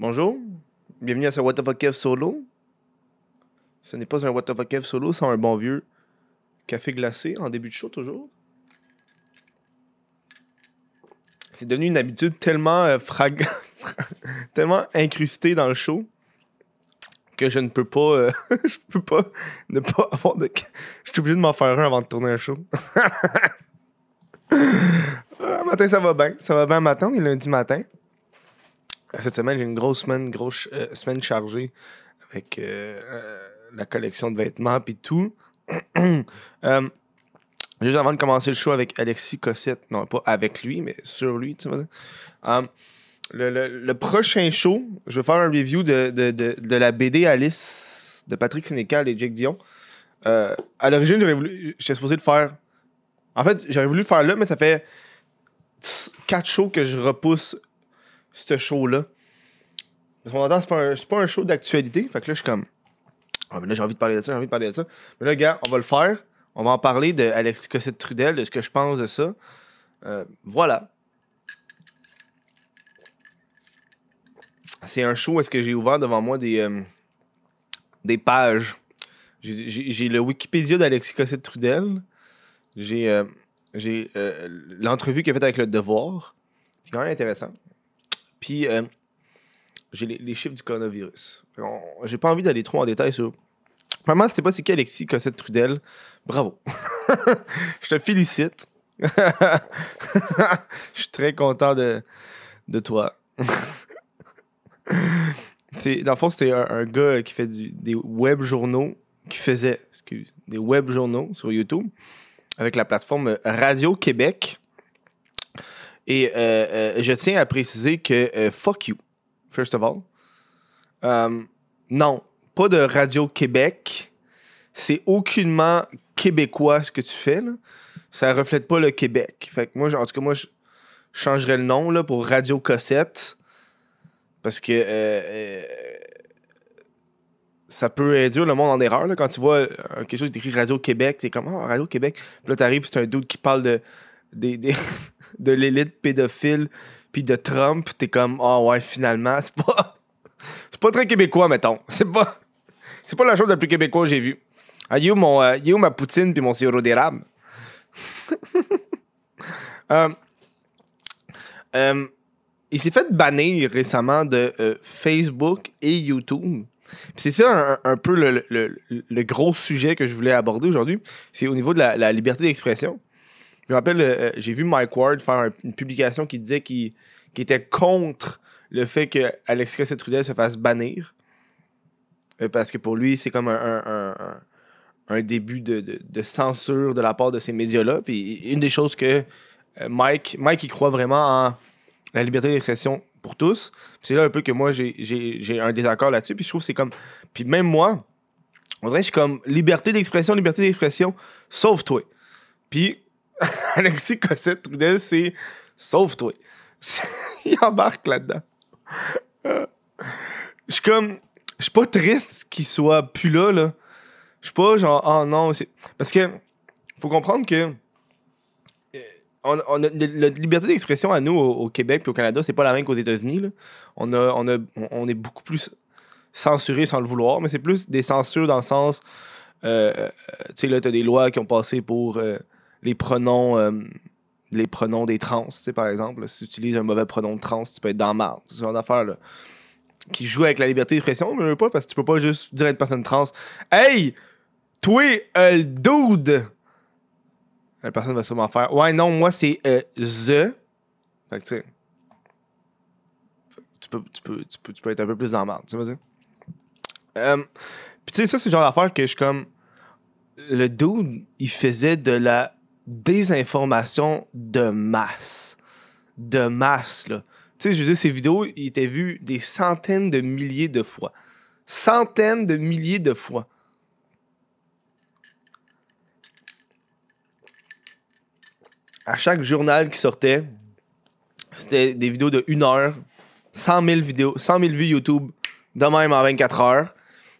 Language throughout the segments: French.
Bonjour, bienvenue à ce What the fuck Kev solo. Ce n'est pas un What the fuck Kev solo, c'est un bon vieux café glacé en début de show toujours. C'est devenu une habitude tellement euh, frag... tellement incrustée dans le show que je ne peux pas euh, je peux pas ne pas avoir de je suis obligé de m'en faire un avant de tourner un show. Ah, matin ça va bien, ça va bien matin, on est lundi matin. Cette semaine, j'ai une grosse semaine, grosse euh, semaine chargée avec euh, euh, la collection de vêtements puis tout. Juste avant de commencer le show avec Alexis Cossette, non pas avec lui, mais sur lui, tu vois. Euh, le, le- prochain show, je vais faire un review de, de, de, la BD Alice de Patrick Sénécal et Jake Dion. À l'origine, j'aurais voulu, j'étais supposé le faire. En fait, j'aurais voulu le faire là, mais ça fait quatre shows que je repousse ce show-là. Parce qu'on entend, c'est pas, pas un show d'actualité. Fait que là, je suis comme. Ah, mais là, j'ai envie de parler de ça, j'ai envie de parler de ça. Mais là, gars, on va le faire. On va en parler de Alexis Cossette Trudel, de ce que je pense de ça. Euh, voilà. C'est un show est-ce que j'ai ouvert devant moi des, euh, des pages. J'ai- le Wikipédia d'Alexis Cossette Trudel. J'ai euh, j'ai l'entrevue qu'il a faite avec le Devoir. C'est quand même intéressant. Puis, euh, j'ai les, chiffres du coronavirus. On- J'ai pas envie d'aller trop en détail sur. Vraiment, c'était pas c'est qui Alexis Cossette Trudel. Bravo. Je te félicite. Je suis très content de, de toi. Dans le fond, c'était un, gars qui fait des web journaux, qui faisait, excuse, des web journaux sur YouTube avec la plateforme Radio Québec. Et euh, euh, je tiens à préciser que euh, fuck you, first of all. Non, pas de Radio Québec. C'est aucunement québécois ce que tu fais. Là. Ça reflète pas le Québec. Fait que moi, en tout cas, moi, je changerais le nom là, pour Radio Cossette. Parce que ça peut induire le monde en erreur. Là. Quand tu vois quelque chose d'écrit Radio Québec, t'es comme Ah, Radio Québec. Puis là, t'arrives, c'est un doute qui parle de, des, des- de l'élite pédophile, puis de Trump. T'es comme Ah ouais, finalement, c'est pas. C'est pas très québécois, mettons. C'est pas. C'est pas la chose la plus québécoise que j'ai vue. Ah, où mon, euh, où ma poutine puis mon sirop d'érable? Euh, euh, il s'est fait bannir récemment de euh, Facebook et YouTube. C'est ça un, peu le, le- le- gros sujet que je voulais aborder aujourd'hui. C'est au niveau de la liberté d'expression. Je me rappelle, euh, j'ai vu Mike Ward faire un- une publication qui disait qu'il était contre le fait que Alexis Cossette-Trudel se fasse bannir. Euh, parce que pour lui, c'est comme un, début de, censure de la part de ces médias-là. Puis une des choses que euh, Mike, Mike, il croit vraiment en la liberté d'expression pour tous. C'est là un peu que moi, j'ai- un désaccord là-dessus. Puis je trouve que c'est comme. Puis même moi, on dirait que je suis comme liberté d'expression, liberté d'expression, sauf toi. Puis Alexis Cossette Trudel, c'est sauf toi. il embarque là-dedans. Euh, Je suis comme. Je suis pas triste qu'il soit plus là, là. Je suis pas genre, oh non, c'est. Parce que. Faut comprendre que. euh, la liberté d'expression à nous au, Québec et au Canada, c'est pas la même qu'aux États-Unis. On, a, on, a, on- est beaucoup plus censuré sans le vouloir, mais c'est plus des censures dans le sens. euh, euh, tu sais, là, t'as des lois qui ont passé pour euh, les pronoms. euh, les pronoms des trans, tu sais, par exemple. si tu utilises un mauvais pronom de trans, tu peux être dans. C'est ce genre d'affaire, là. Qui joue avec la liberté d'expression, mais pas, parce que tu peux pas juste dire à une personne trans Hey, toi, euh, le dude! La personne va sûrement faire Ouais, non, moi, c'est euh, The. Fait que, tu sais. Tu peux, tu, peux, tu, peux, tu peux être un peu plus dans le marde, tu sais, vas-y. Euh, Puis, tu sais, ça, c'est le genre d'affaire que je suis comme. Le dude, il faisait de la désinformation de masse. De masse, là. Tu sais, je veux ces vidéos, il étaient vues des centaines de milliers de fois. Centaines de milliers de fois. À chaque journal qui sortait, c'était des vidéos de 1 heure, 100 000 vidéos, 100 000 vues YouTube, de même en 24 heures.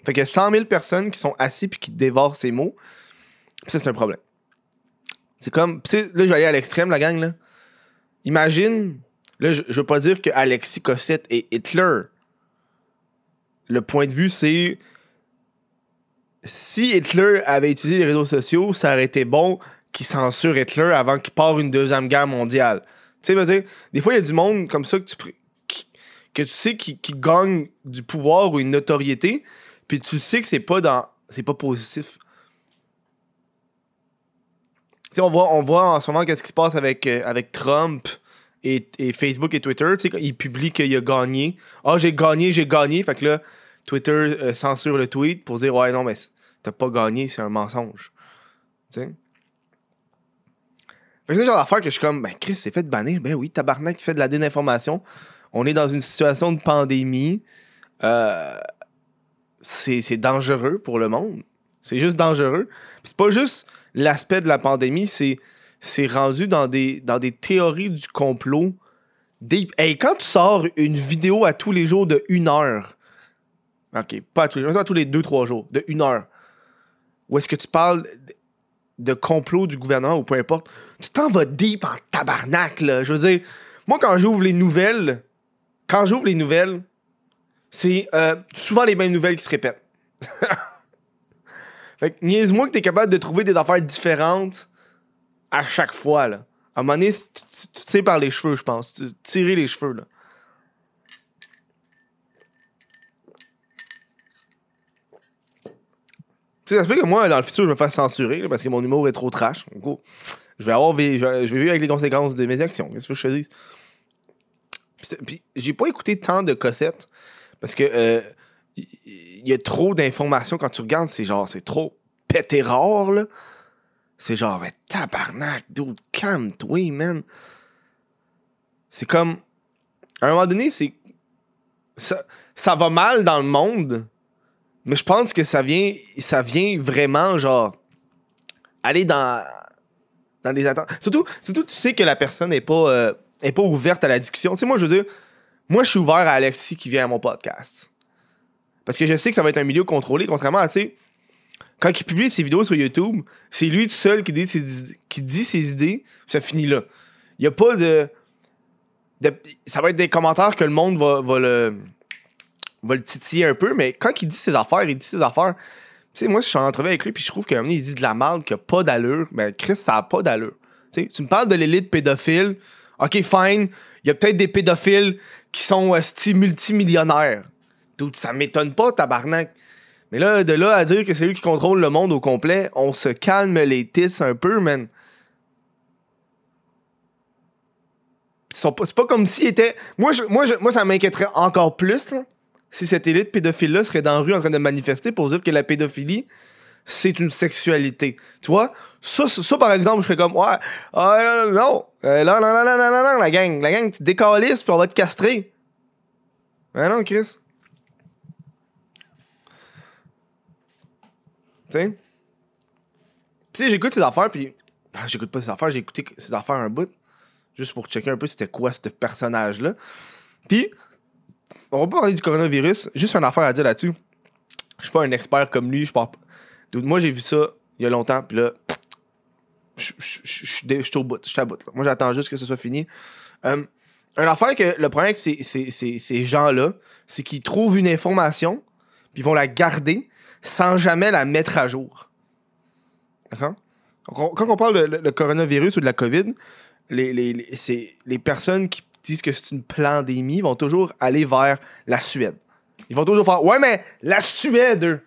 Fait a 100 000 personnes qui sont assises puis qui dévorent ces mots. Ça, c'est un problème. C'est comme. Là, je vais aller à l'extrême, la gang, là. Imagine. Là, je, je veux pas dire que Alexis Cossette est Hitler. le point de vue, c'est si Hitler avait utilisé les réseaux sociaux, ça aurait été bon qu'il censure Hitler avant qu'il part une deuxième guerre mondiale. Tu sais, dire, des fois, il y a du monde comme ça que tu, que tu sais qui, qui gagne du pouvoir ou une notoriété, puis tu sais que c'est pas dans c'est pas positif. On voit, on voit en ce moment qu'est-ce qui se passe avec, euh, avec Trump et, Facebook et Twitter. Tu sais, il publie qu'il a gagné. Ah, j'ai gagné, j'ai gagné. Fait que là, Twitter euh, censure le tweet pour dire Ouais, non, mais t'as pas gagné, c'est un mensonge. Tu sais? Fait que c'est le genre d'affaire que je suis comme Ben, Chris, c'est fait de bannir. Ben oui, tabarnak, qui fait de la désinformation. On est dans une situation de pandémie. Euh, c'est dangereux pour le monde. C'est juste dangereux. C'est pas juste l'aspect de la pandémie, c'est rendu dans des, dans des théories du complot. Des... quand tu sors une vidéo à tous les jours de une heure, ok, pas à tous les jours, à tous les deux, trois jours, de une heure, où est-ce que tu parles de complot du gouvernement ou peu importe, tu t'en vas deep en tabarnak, là. Je veux dire, moi, quand j'ouvre les nouvelles, quand j'ouvre les nouvelles, c'est euh, souvent les mêmes nouvelles qui se répètent. fait que niaise-moi que t'es capable de trouver des affaires différentes à chaque fois, là. À un moment donné, tu, sais par les cheveux, je pense. Tu, tirer les cheveux, là. Tu sais, ça se peut que moi, dans le futur, je me fasse censurer parce que mon humour est trop trash. je vais avoir je vais, vivre avec les conséquences de mes actions. Qu'est-ce que je te dis? Puis, j'ai pas écouté tant de Cossette parce que euh, a trop d'informations quand tu regardes, c'est genre, c'est trop pété rare, là. C'est genre, ben, tabarnak, dude, calme-toi, man. C'est comme, à un moment donné, c'est. Ça, ça va mal dans le monde, mais je pense que ça vient, ça vient vraiment, genre, aller dans, dans des attentes. Surtout, surtout, tu sais que la personne n'est pas, euh, pas ouverte à la discussion. Tu sais, moi, je veux dire, moi, je suis ouvert à Alexis qui vient à mon podcast. Parce que je sais que ça va être un milieu contrôlé, contrairement à, tu sais, quand il publie ses vidéos sur YouTube, c'est lui tout seul qui dit ses, qui dit ses idées, ça finit là. Il n'y a pas de, Ça va être des commentaires que le monde va, va, le, va le titiller un peu, mais quand il dit ses affaires, il dit ses affaires. Tu sais, moi, je suis en entrevue avec lui, puis je trouve qu'à un moment il dit de la merde qui a pas d'allure. Mais Chris, ça a pas d'allure. Tu me parles de l'élite pédophile. Ok, fine. Il y a peut-être des pédophiles qui sont euh, multimillionnaires. Ça m'étonne pas, tabarnak. Mais là, de là à dire que c'est lui qui contrôle le monde au complet, on se calme les tits un peu, man. C'est pas, pas comme s'il était. Moi, je, moi, moi ça m'inquiéterait encore plus là, si cette élite pédophile-là serait dans la rue en train de manifester pour dire que la pédophilie, c'est une sexualité. Tu vois? Ça, ça, par exemple, je serais comme, ouais, ah, non, non, euh, non, non, non, non, non, non, la gang, la gang, tu décalisses puis on va te castrer. Mais non, Chris. Tu sais? J'écoute ces affaires, puis. Ben, j'écoute pas ces affaires, j'ai écouté ces affaires un bout. Juste pour checker un peu c'était quoi ce personnage-là. Puis, on va pas parler du coronavirus. Juste une affaire à dire là-dessus. Je suis pas un expert comme lui, je Moi, j'ai vu ça il y a longtemps, puis là. Je suis au bout, je suis à bout. Moi, j'attends juste que ce soit fini. Euh, une affaire que le problème avec ces gens-là, c'est qu'ils trouvent une information, puis ils vont la garder, sans jamais la mettre à jour. D'accord? Quand on parle de le coronavirus ou de la COVID, les, les, les personnes qui disent que c'est une pandémie vont toujours aller vers la Suède. Ils vont toujours faire Ouais, mais la Suède!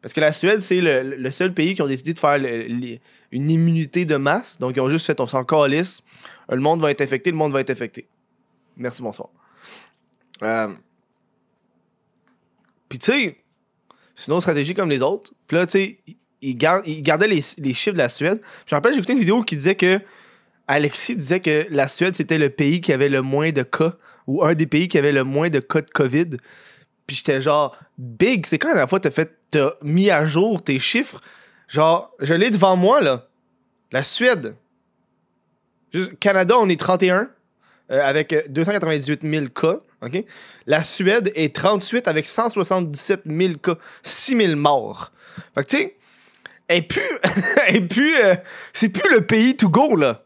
Parce que la Suède, c'est le, seul pays qui ont décidé de faire une immunité de masse. Donc, ils ont juste fait on s'en calisse. Le monde va être infecté, le monde va être infecté. Merci, bonsoir. Euh... Tu sais, c'est une stratégie comme les autres. Puis là, tu sais, il, gardait les, chiffres de la Suède. Je me rappelle, j'ai écouté une vidéo qui disait que Alexis disait que la Suède, c'était le pays qui avait le moins de cas, ou un des pays qui avait le moins de cas de COVID. Puis j'étais genre, big, c'est quand la fois t'as fait, t'as mis à jour tes chiffres? Genre, je l'ai devant moi, là. La Suède. Canada, on est 31, euh, avec 298 000 cas. OK? La Suède est 38 avec 177 000 cas, 6 000 morts. Fait que, tu sais, et puis, et puis, euh, c'est plus le pays to go, là.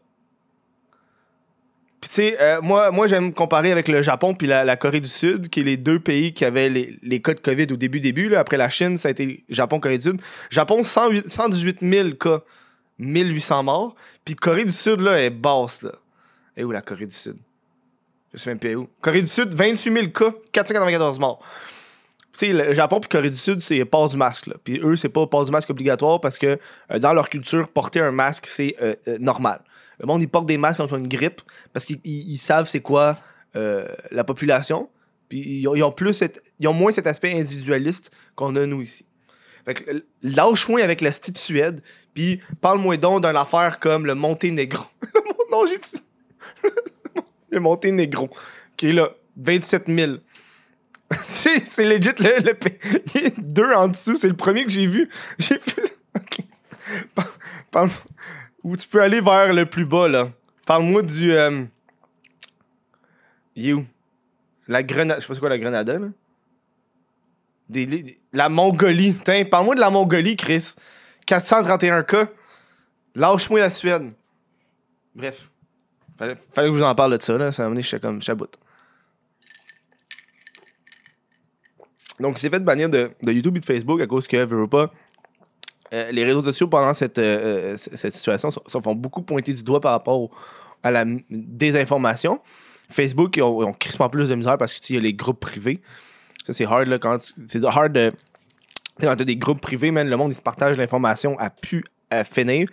Puis tu sais, euh, moi, moi j'aime comparer avec le Japon puis la, Corée du Sud, qui est les deux pays qui avaient les, les cas de COVID au début, début. Là. Après la Chine, ça a été Japon, Corée du Sud. Japon, 108 118 000 cas, 1800 morts. Puis Corée du Sud, là, est basse, là. Et où la Corée du Sud? Je sais même pas où. Corée du Sud, 28 000 cas, 494 morts. Tu sais, le Japon puis Corée du Sud, c'est port du masque. Là. Puis eux, c'est pas port du masque obligatoire parce que euh, dans leur culture, porter un masque, c'est euh, euh, normal. Le monde, ils portent des masques quand ils une grippe parce qu'ils ils- ils savent c'est quoi la population. Puis ils ont, plus ils ont moins cet aspect individualiste qu'on a nous ici. Fait que lâche-moi avec la de Suède, puis parle-moi donc d'une affaire comme le Monténégro. Non, j'ai Monténégro, qui est là, 27 000. c'est legit le, le. Il a deux en dessous, c'est le premier que j'ai vu. J'ai vu. Parle- Où tu peux aller vers le plus bas, là. Parle-moi du. Euh... il est où? La Grenade. Je sais pas c'est quoi la Grenada, là. Des, la Mongolie. Tiens, parle-moi de la Mongolie, Chris. 431 cas. Lâche-moi la Suède. Bref. Fallait, que je vous en parle de ça, là. Ça m'a amené, comme chaboute. Donc, il s'est fait bannir de, de YouTube et de Facebook à cause que, veux, veux pas, euh, les réseaux sociaux pendant cette, euh, euh, cette situation se font beaucoup pointer du doigt par rapport à la désinformation. Facebook, ils ont, ils ont plus de misère parce qu'il y a les groupes privés. Ça, c'est hard, quand c'est hard de. Tu quand des groupes privés, man, le monde, il se partage l'information à pu à finir.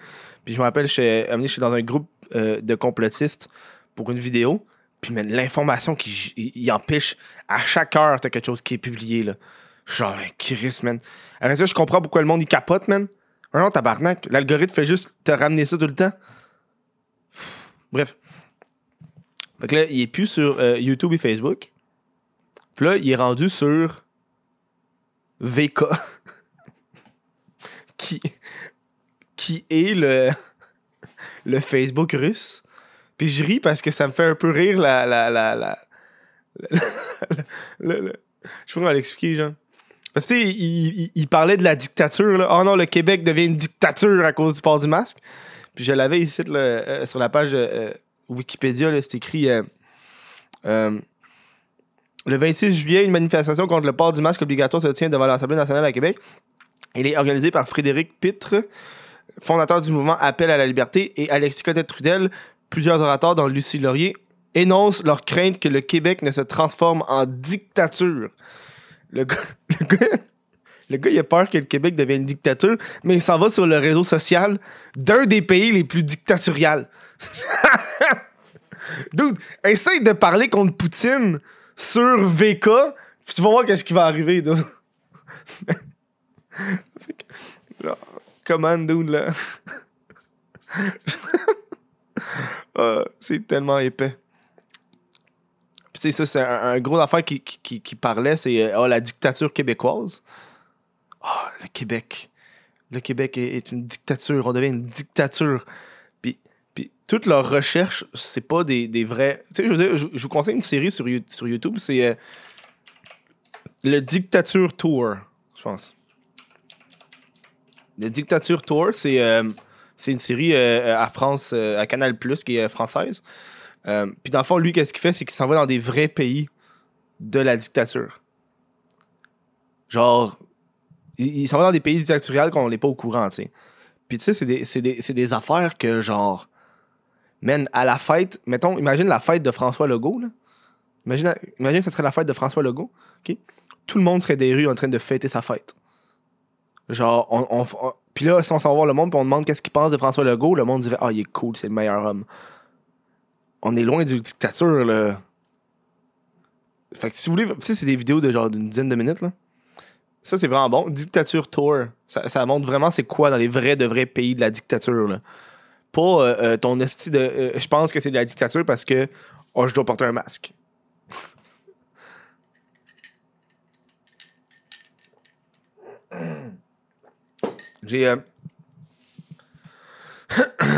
Puis je me rappelle, amené, j'étais dans un groupe euh, de complotistes pour une vidéo. Puis, man, l'information qui il empêche, à chaque heure, t'as quelque chose qui est publié, là. Genre, Chris, man. Après ça, je comprends pourquoi le monde, il capote, man. Un non, tabarnak. L'algorithme fait juste te ramener ça tout le temps. Bref. Fait que là, il est plus sur euh, YouTube et Facebook. Puis là, il est rendu sur VK. qui, qui est le, le Facebook russe. Puis je ris parce que ça me fait un peu rire la. la, la, la, je sais pas l'expliquer, genre. Parce que tu sais, il, il- parlait de la dictature, là. Oh non, le Québec devient une dictature à cause du port du masque. Puis je l'avais ici, euh, sur la page euh, Wikipédia, là, c'est écrit. euh, euh, le 26 juillet, une manifestation contre le port du masque obligatoire se tient devant l'Assemblée nationale à Québec. Elle est organisée par Frédéric Pitre, fondateur du mouvement Appel à la liberté, et Alexis Cotet-Trudel, plusieurs orateurs dont Lucie Laurier, énoncent leur crainte que le Québec ne se transforme en dictature. Le gars, le gars, il a peur que le Québec devienne dictature, mais il s'en va sur le réseau social d'un des pays les plus dictatoriales. Dude, essaye de parler contre Poutine sur VK, puis tu vas voir qu'est-ce qui va arriver, là? Ah, c'est tellement épais. Puis c'est ça, c'est un, gros affaire qui, parlait, c'est euh, ah, la dictature québécoise. Ah, le Québec. Le Québec est, une dictature. On devient une dictature. Puis, puis toute leur recherche, c'est pas des, vrais. Tu sais, je, veux dire, je, vous conseille une série sur, sur YouTube, c'est euh, le Dictature Tour, je pense. Le Dictature Tour, c'est euh, une série euh, à France, euh, à Canal Plus, qui est française. Puis dans le fond, lui, qu'est-ce qu'il fait, c'est qu'il s'en va dans des vrais pays de la dictature. Genre, il, s'en va dans des pays dictatoriaux qu'on n'est pas au courant, tu sais. Puis tu sais, c'est des, des affaires que, genre, man, à la fête, mettons, imagine la fête de François Legault, là. Imagine, imagine que ce serait la fête de François Legault, OK? Tout le monde serait des rues en train de fêter sa fête. Genre, on, puis là, si on s'en va voir le monde, puis on demande qu'est-ce qu'il pense de François Legault, le monde dirait Ah, il est cool, c'est le meilleur homme. On est loin d'une dictature, là. Fait que si vous voulez, tu sais, c'est des vidéos de genre d'une dizaine de minutes, là. Ça, c'est vraiment bon. Dictature Tour. Ça, ça montre vraiment c'est quoi dans les vrais, de vrais pays de la dictature, là. Pas euh, euh, ton esti de. euh, je pense que c'est de la dictature parce que oh, je dois porter un masque. J'ai. euh,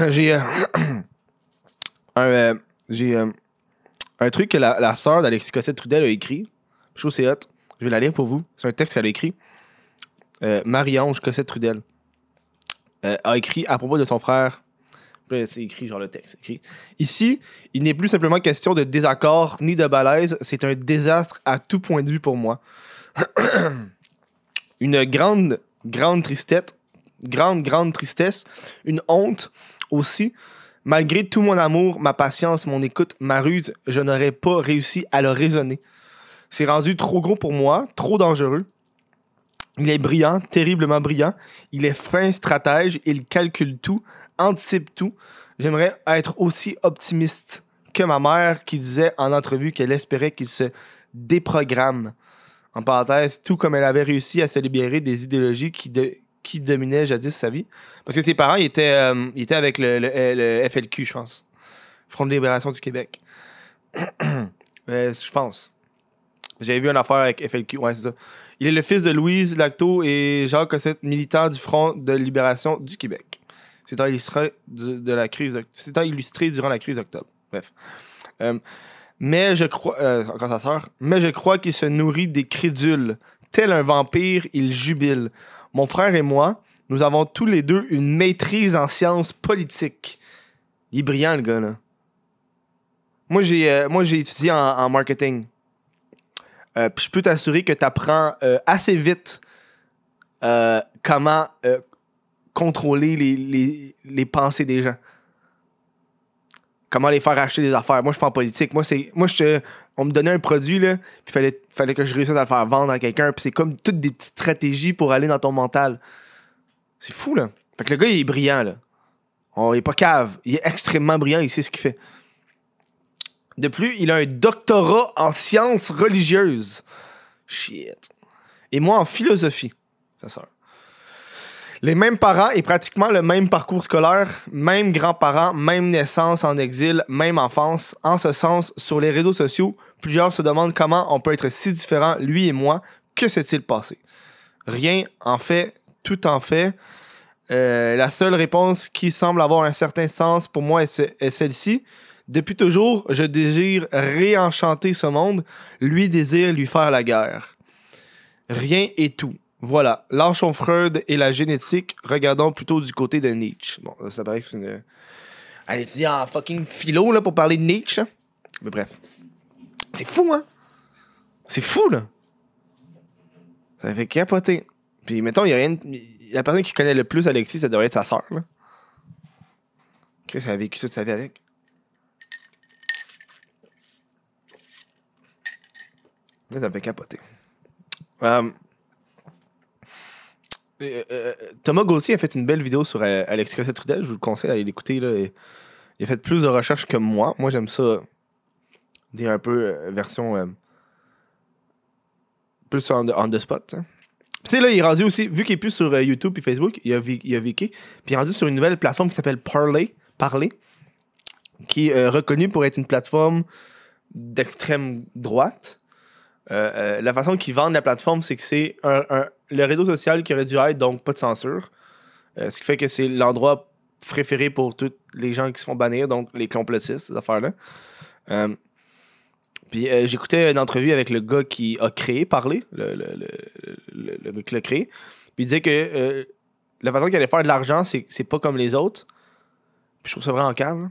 j'ai. euh, un. euh, j'ai. un truc que la, la sœur d'Alexis Cossette-Trudel a écrit. Je trouve c'est hot. Je vais la lire pour vous. C'est un texte qu'elle a écrit. Marie-Ange Cossette-Trudel euh, a écrit à propos de son frère. C'est écrit, genre le texte. Ici, il n'est plus simplement question de désaccord ni de balaise, c'est un désastre à tout point de vue pour moi. une grande, grande tristesse, grande, grande tristesse, une honte aussi. Malgré tout mon amour, ma patience, mon écoute, ma ruse, je n'aurais pas réussi à le raisonner. C'est rendu trop gros pour moi, trop dangereux. Il est brillant, terriblement brillant. Il est fin stratège, il calcule tout, anticipe tout. J'aimerais être aussi optimiste que ma mère qui disait en entrevue qu'elle espérait qu'il se déprogramme. En parenthèse, tout comme elle avait réussi à se libérer des idéologies qui, de- qui dominaient jadis sa vie. Parce que ses parents étaient, euh, étaient avec le, FLQ, je pense. Front de libération du Québec. Euh, je pense. J'avais vu une affaire avec FLQ, ouais, c'est ça. Il est le fils de Louise Lacto et Jacques Cossette, militant du Front de libération du Québec. C'est illustré du- de illustré durant la crise d'octobre. Bref. Euh, mais je crois. encore sa sœur. Mais je crois qu'il se nourrit des crédules. Tel un vampire, il jubile. Mon frère et moi, nous avons tous les deux une maîtrise en sciences politiques. Il est brillant, le gars, là. Moi, j'ai euh, moi, j'ai étudié en, marketing. Euh, puis je peux t'assurer que tu apprends assez vite euh, comment euh, contrôler les, les, les pensées des gens. Comment les faire acheter des affaires. Moi, je suis pas en politique. Moi, c'est. Moi, je On me donnait un produit, là, puis fallait, fallait que je réussisse à le faire vendre à quelqu'un. Puis c'est comme toutes des petites stratégies pour aller dans ton mental. C'est fou, là. Fait que le gars, il est brillant, là. On, il est pas cave. Il est extrêmement brillant, il sait ce qu'il fait. De plus, il a un doctorat en sciences religieuses. Shit. Et moi en philosophie. Ça sort. Les mêmes parents et pratiquement le même parcours scolaire, même grands-parents, même naissance en exil, même enfance. En ce sens, sur les réseaux sociaux, plusieurs se demandent comment on peut être si différents, lui et moi. Que s'est-il passé? Rien en fait, tout en fait. Euh, la seule réponse qui semble avoir un certain sens pour moi est, ce- est celle-ci. Depuis toujours, je désire réenchanter ce monde, lui désire lui faire la guerre. Rien et tout. Voilà. Lâchons Freud et la génétique, regardons plutôt du côté de Nietzsche. Bon, ça, ça paraît que c'est une. Elle étudie en fucking philo là, pour parler de Nietzsche. hein. Mais bref. C'est fou, hein? C'est fou, là. Ça fait capoter. Puis, mettons, il y a rien. La personne qui connaît le plus Alexis, ça devrait être sa sœur, là. Chris, a vécu toute sa vie avec. Là, ça fait capoter. Euh, euh, euh, Thomas Gauthier a fait une belle vidéo sur euh, Alexis Cossette-Trudel. Je vous le conseille d'aller l'écouter. Il a fait plus de recherches que moi. Moi, j'aime ça dire un peu euh, version euh, plus on the, spot. hein. Tu sais, là, il est rendu aussi, vu qu'il est plus sur euh, YouTube et Facebook, il a, il a puis il est rendu sur une nouvelle plateforme qui s'appelle Parler, Parler, qui est euh, reconnue pour être une plateforme d'extrême droite. Euh, euh, la façon qu'ils vendent la plateforme, c'est que c'est le réseau social qui aurait dû être, donc pas de censure. Euh, ce qui fait que c'est l'endroit préféré pour tous les gens qui se font bannir, donc les complotistes, ces affaires-là. Puis j'écoutais une entrevue avec le gars qui a créé Parler, le, gars qui l'a créé. Puis il disait que la façon qu'il allait faire de l'argent, c'est c'est pas comme les autres. Puis je trouve ça vraiment calme.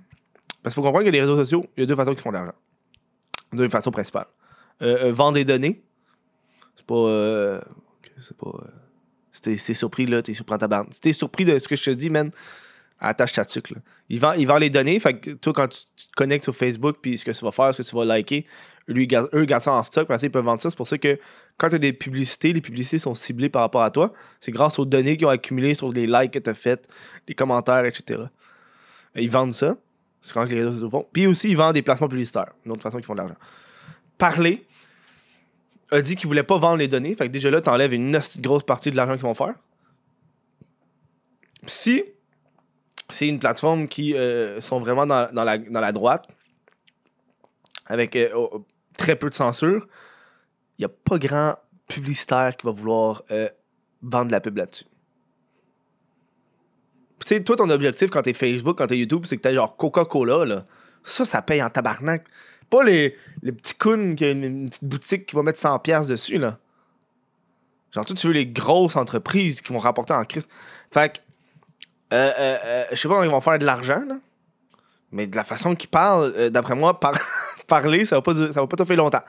Parce qu'il faut comprendre que les réseaux sociaux, il y a deux façons qui font de l'argent. Deux façons principales. Euh, euh, vendre des données. C'est pas. euh, c'est pas. si t'es- surpris, là, t'es surpris en tabarnak. Si t'es surpris de ce que je te dis, man, attache ta tuque, là. Il vend, il vend les données, fait que toi, quand tu, te connectes sur Facebook, puis ce que tu vas faire, ce que tu vas liker, lui, eux gardent ça en stock, parce qu'ils peuvent vendre ça. C'est pour ça que quand tu as des publicités, les publicités sont ciblées par rapport à toi. C'est grâce aux données qu'ils ont accumulées sur les likes que tu as faites, les commentaires, etc. Ils vendent ça. C'est quand les réseaux font. Puis aussi, ils vendent des placements publicitaires. Une autre façon qu'ils font de l'argent. Parler a dit qu'ils voulaient pas vendre les données. Fait que déjà là, t'enlèves une grosse partie de l'argent qu'ils vont faire. Si c'est une plateforme qui euh, sont vraiment dans, dans la, dans la droite, avec euh, oh, très peu de censure, il n'y a pas grand publicitaire qui va vouloir euh, vendre la pub là-dessus. Tu sais, toi, ton objectif quand t'es Facebook, quand t'es YouTube, c'est que t'as genre Coca-Cola, là. Ça, ça paye en tabarnak. Pas les, les petits cons qui a une, petite boutique qui va mettre 100$ piastres dessus, là. Genre, toi, tu veux les grosses entreprises qui vont rapporter en crise. Fait que, euh, euh, euh, je sais pas ils vont faire de l'argent, là. Mais de la façon qu'il parle, euh, d'après moi, par- parler, ça va pas ça va pas t'offrir longtemps.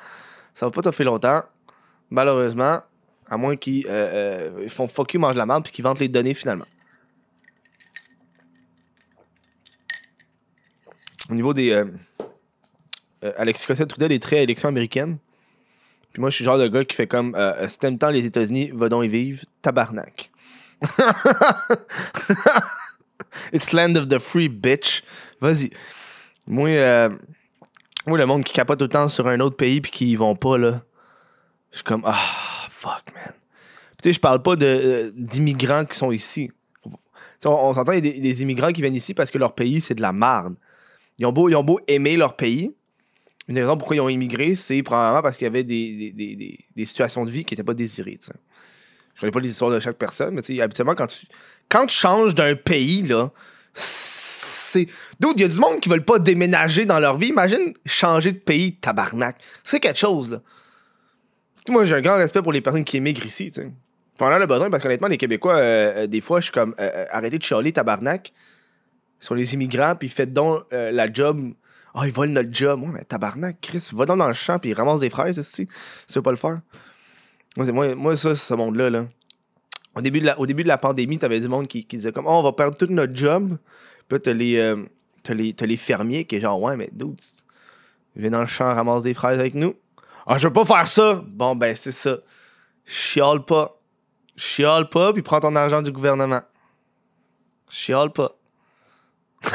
Ça va pas t'offrir longtemps. Malheureusement, à moins qu'ils ils font fuck you, mangent la merde, puis qu'ils vendent les données finalement. Au niveau des. Euh, euh, Alexis Cossette-Trudel est très élection américaine. Puis moi, je suis genre de gars qui fait comme euh, si t'aimes les États-Unis, va donc y vivre, tabarnak. It's land of the free bitch. Vas-y. Moi, euh, moi, le monde qui capote temps sur un autre pays puis qui y vont pas, là, je suis comme, ah, fuck, man. Tu sais, je parle pas euh, d'immigrants qui sont ici. On, on s'entend, il y a des, immigrants qui viennent ici parce que leur pays, c'est de la merde. Ils ont beau, ils ont beau aimer leur pays. Une des raisons pourquoi ils ont immigré, c'est probablement parce qu'il y avait des, des, des, des- situations de vie qui n'étaient pas désirées. tu sais. Je connais pas les histoires de chaque personne, mais habituellement, quand tu, quand tu changes d'un pays, là, c'est. D'autres, il y a du monde qui veulent pas déménager dans leur vie. Imagine changer de pays, tabarnak. C'est quelque chose, là. Moi, j'ai un grand respect pour les personnes qui émigrent ici, tu sais. Pendant le besoin, parce qu'honnêtement, les Québécois, euh, euh, des fois, je suis comme, euh, arrêtez de chialer, tabarnak, sur les immigrants, puis faites donc la job. Ah, ils volent notre job. Ouais, mais tabarnak, Chris, va dans le champ, puis ramasse des fraises, ici. Tu veux pas le faire? Moi, c'est- moi, moi ça, ce monde-là, là. Au début de la, au début de la pandémie, t'avais du monde qui, disait comme, oh, on va perdre tout notre job. Puis là, t'as les, euh, les, fermiers qui est genre, ouais, mais dude, viens dans le champ, ramasse des fraises avec nous. Ah, je veux pas faire ça. Bon, ben, c'est ça. Chiale pas. Chiale pas, puis prends ton argent du gouvernement. Chiale pas.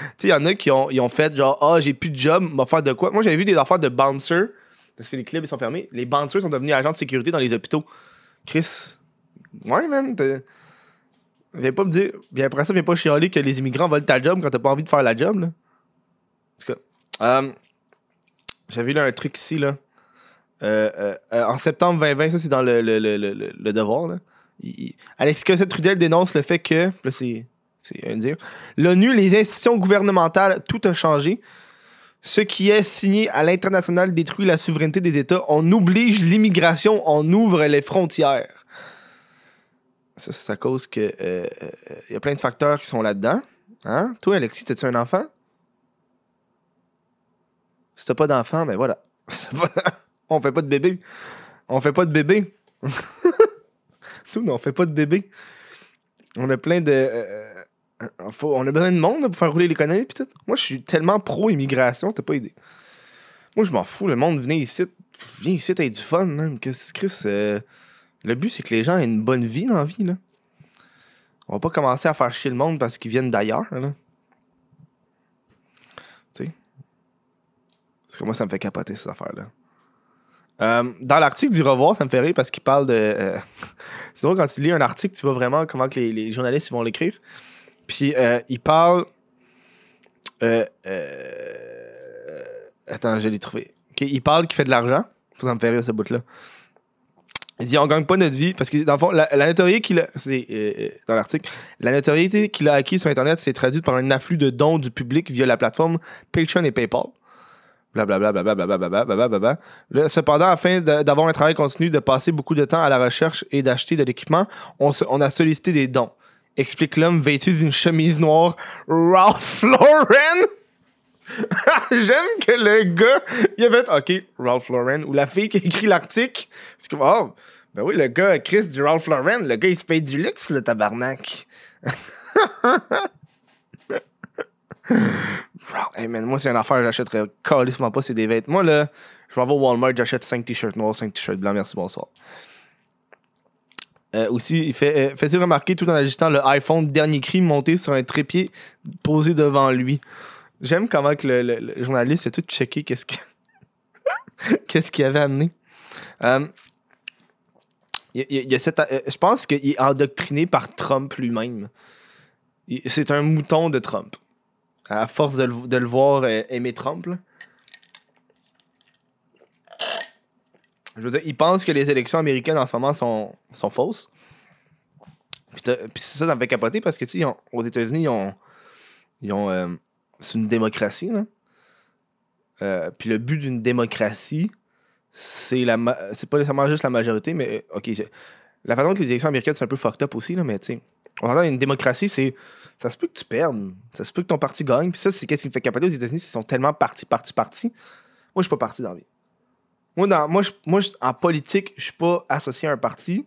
Tu sais, il y en a qui ont, ils ont fait genre, ah, j'ai plus de job, m'a de quoi? Moi, j'avais vu des affaires de bouncer, parce que les clubs, ils sont fermés. Les bouncers sont devenus agents de sécurité dans les hôpitaux. Chris, ouais, man, viens pas me dire. Puis après ça, viens pas chialer que les immigrants volent ta job quand t'as pas envie de faire la job, là. En tout cas, euh, j'avais lu un truc ici, là. Euh, euh, euh, en septembre 2020, ça, c'est dans le, le, le, le, devoir, là. Il- il- Alexis Cossette-Trudel dénonce le fait que, là, c'est c'est un dire, l'ONU, les institutions gouvernementales, tout a changé. Ce qui est signé à l'international détruit la souveraineté des États. On oblige l'immigration, on ouvre les frontières. Ça, c'est à cause que euh, euh, y a plein de facteurs qui sont là-dedans. Hein? Toi, Alexis, t'as-tu un enfant? Si t'as pas d'enfant, ben voilà. On fait pas de bébé. On fait pas de bébé. Tout, on fait pas de bébé. On a plein de. euh, faut- on a besoin de monde pour faire rouler l'économie pis tout. Moi, je suis tellement pro-immigration, t'as pas idée. Moi, je m'en fous. Le monde, venez ici. Viens ici, t'as du fun, man. Qu'est-ce que Chris, euh, Le but, c'est que les gens aient une bonne vie dans la vie, là. On va pas commencer à faire chier le monde parce qu'ils viennent d'ailleurs, là. Tu sais? Parce que moi, ça me fait capoter, ces affaires-là. Euh, dans l'article du Revoir, ça me fait rire parce qu'il parle de. euh, c'est drôle quand tu lis un article, tu vois vraiment comment que les, journalistes vont l'écrire. Puis euh, il parle. euh, euh, attends, je l'ai trouvé. Ok, il parle qu'il fait de l'argent. Ça me fait rire ce bout-là. Il dit on gagne pas notre vie parce que dans le fond, la, notoriété qu'il a. C'est euh, euh, dans l'article. La notoriété qu'il a acquis sur Internet s'est traduite par un afflux de dons du public via la plateforme Patreon et PayPal blablabla, cependant, afin d'avoir un travail continu, de passer beaucoup de temps à la recherche et d'acheter de l'équipement, on a sollicité des dons. Explique l'homme vêtu d'une chemise noire Ralph Lauren. J'aime que le gars, il a fait OK, Ralph Lauren, ou la fille qui écrit l'article. C'est comme, oh, ben oui, le gars, Chris du Ralph Lauren, le gars, il se paye du luxe, le tabarnak. Hey man, moi, c'est une affaire, j'achèterais calissement pas, c'est des vêtements. Moi, là, je m'en vais au Walmart, j'achète 5 t-shirts noirs, 5 t-shirts blancs, merci, bonsoir. Euh, aussi, il fait, euh, fait-il remarquer tout en ajustant le iPhone dernier cri monté sur un trépied posé devant lui? J'aime comment que le, journaliste a tout checké qu'est-ce que qu'est-ce qu'il avait amené. Je pense qu'il est endoctriné par Trump lui-même. C'est un mouton de Trump à force de le, de le voir euh, aimer Trump. là. Je veux dire, il pense que les élections américaines en ce moment sont, sont fausses. Puis, ça, ça me fait capoter parce que, tu sais, ils aux États-Unis, ils ont. Ils ont euh, c'est une démocratie, là. Euh, puis le but d'une démocratie, c'est la c'est pas nécessairement juste la majorité, mais euh, ok, la façon que les élections américaines c'est un peu fucked up aussi, là, mais tu sais, on entend une démocratie, c'est. Ça se peut que tu perdes. Ça se peut que ton parti gagne. Puis ça, c'est qu'est-ce qui me fait capoter aux États-Unis, ils sont tellement parti, parti, parti. Moi, je suis pas parti dans la vie. Moi, dans, moi, je, moi en politique, je suis pas associé à un parti.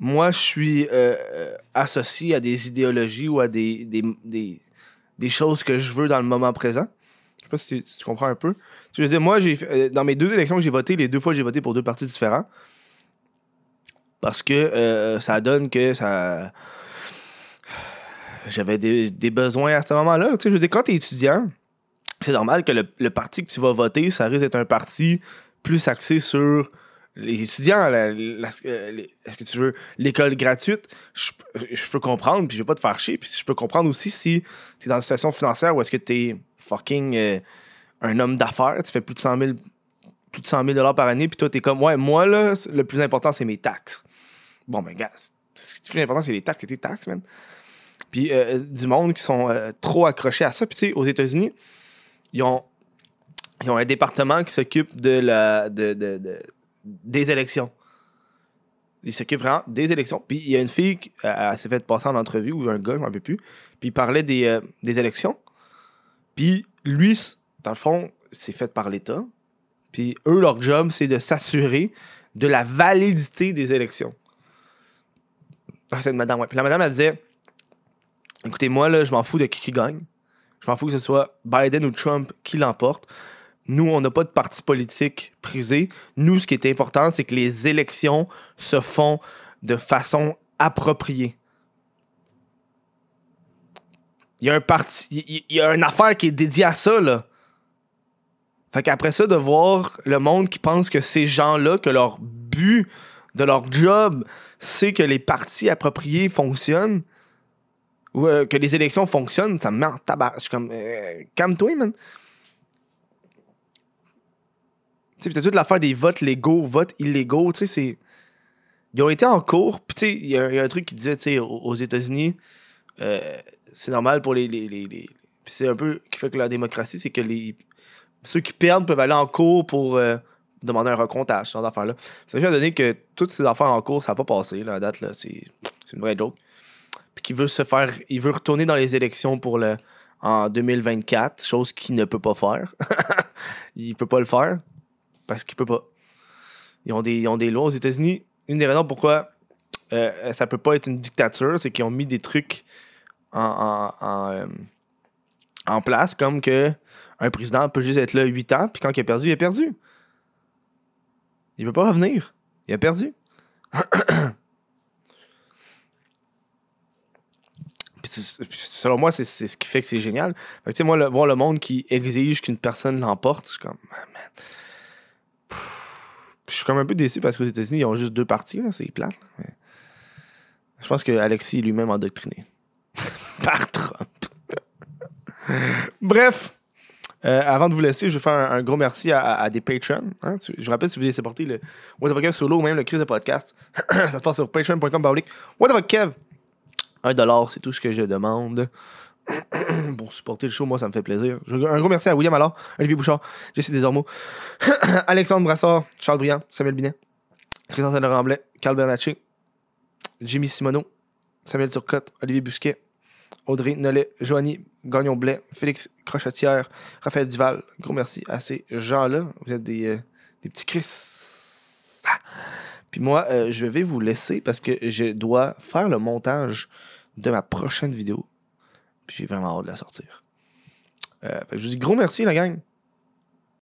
Moi, je suis euh, euh, associé à des idéologies ou à des, des, des, des choses que je veux dans le moment présent. Je sais pas si tu, comprends un peu. Tu veux moi, j'ai euh, dans mes deux élections que j'ai voté, les deux fois, j'ai voté pour deux partis différents. Parce que ça donne que ça. J'avais des, des besoins à ce moment-là. Tu sais, je veux dire, quand t'es étudiant, c'est normal que le, le parti que tu vas voter, ça risque d'être un parti plus axé sur les étudiants, est-ce que tu veux l'école gratuite, je, peux comprendre, puis je vais pas te faire chier, puis je peux comprendre aussi si tu es dans une situation financière où est-ce que tu es fucking euh, un homme d'affaires, tu fais plus de 100 000 plus de 100 000 dollars par année, puis toi, t'es comme, ouais, moi, là, le plus important, c'est mes taxes. Bon, ben, gars, ce qui est plus important, c'est les taxes, c'est tes taxes, man. Puis euh, du monde qui sont euh, trop accrochés à ça. Puis, tu sais, aux États-Unis, ils ont, ils ont un département qui s'occupe de la, de, de- de- des élections. Ils s'occupent vraiment des élections. Puis, il y a une fille qui s'est fait passer en entrevue, ou un gars, je m'en rappelle plus. Puis, il parlait des, euh, des élections. Puis, lui, dans le fond, c'est fait par l'État. Puis eux, leur job, c'est de s'assurer de la validité des élections. Ah, c'est une madame, ouais. Puis la madame, elle disait Écoutez, moi, là, je m'en fous de qui qui gagne. Je m'en fous que ce soit Biden ou Trump qui l'emporte. Nous, on n'a pas de parti politique prisé. Nous, ce qui est important, c'est que les élections se font de façon appropriée. Il y a un parti, il y- a une affaire qui est dédiée à ça, là. Fait qu'après ça, de voir le monde qui pense que ces gens-là, que leur but de leur job, c'est que les partis appropriés fonctionnent, ou euh, que les élections fonctionnent, ça me met en tabac. Je suis comme, euh, calme-toi, man. Tu toute l'affaire des votes légaux, votes illégaux, tu sais, c'est. Ils ont été en cours, puis tu sais, il y, a un truc qui disait, tu sais, aux, États-Unis, euh, c'est normal pour les. les, les, c'est un peu qui fait que la démocratie, c'est que les. Ceux qui perdent peuvent aller en cours pour euh, demander un recomptage, ce genre d'affaires-là. Ça vient donner que toutes ces affaires en cours, ça n'a pas passé, là, date, là, c'est c'est une vraie joke. Puis qu'il veut se faire. Il veut retourner dans les élections pour le. En 2024, chose qu'il ne peut pas faire. il peut pas le faire parce qu'il peut pas. Ils ont des, ils des lois aux États-Unis. Une des raisons pourquoi euh, ça peut pas être une dictature, c'est qu'ils ont mis des trucs en, euh, place, comme que un président peut juste être là 8 ans, puis quand il a perdu, il a perdu. Il peut pas revenir. Il a perdu. Selon moi, c'est ce qui fait que c'est génial. Fait que, moi, voir le monde qui exige qu'une personne l'emporte, c'est comme. Je suis comme un peu déçu parce qu'aux États-Unis, ils ont juste deux partis, c'est plate. Je pense que Alexis est lui-même endoctriné. Par Trump. Bref. Euh, avant de vous laisser, je vais faire un, gros merci à, des patrons. hein. Je vous rappelle, si vous voulez supporter le What the Kev solo ou même le crise de podcast, ça se passe sur patreon.com. What the Kev? Un dollar, c'est tout ce que je demande. Pour supporter le show, moi, ça me fait plaisir. Un gros merci à William Allard, Olivier Bouchard, Jesse Desormeaux, Alexandre Brassard, Charles Briand, Samuel Binet, Tristan Laurent Blais, Carl Bernatchez, Jimmy Simoneau, Samuel Turcotte, Olivier Busquet, Audrey Nollet, Joanie Gagnon-Blais, Félix Crochetière, Raphaël Duval. Gros merci à ces gens-là. Vous êtes des, euh, petits Chris. Ah! Puis moi, euh, je vais vous laisser parce que je dois faire le montage de ma prochaine vidéo. J'ai vraiment hâte de la sortir. Euh, je vous dis gros merci, la gang.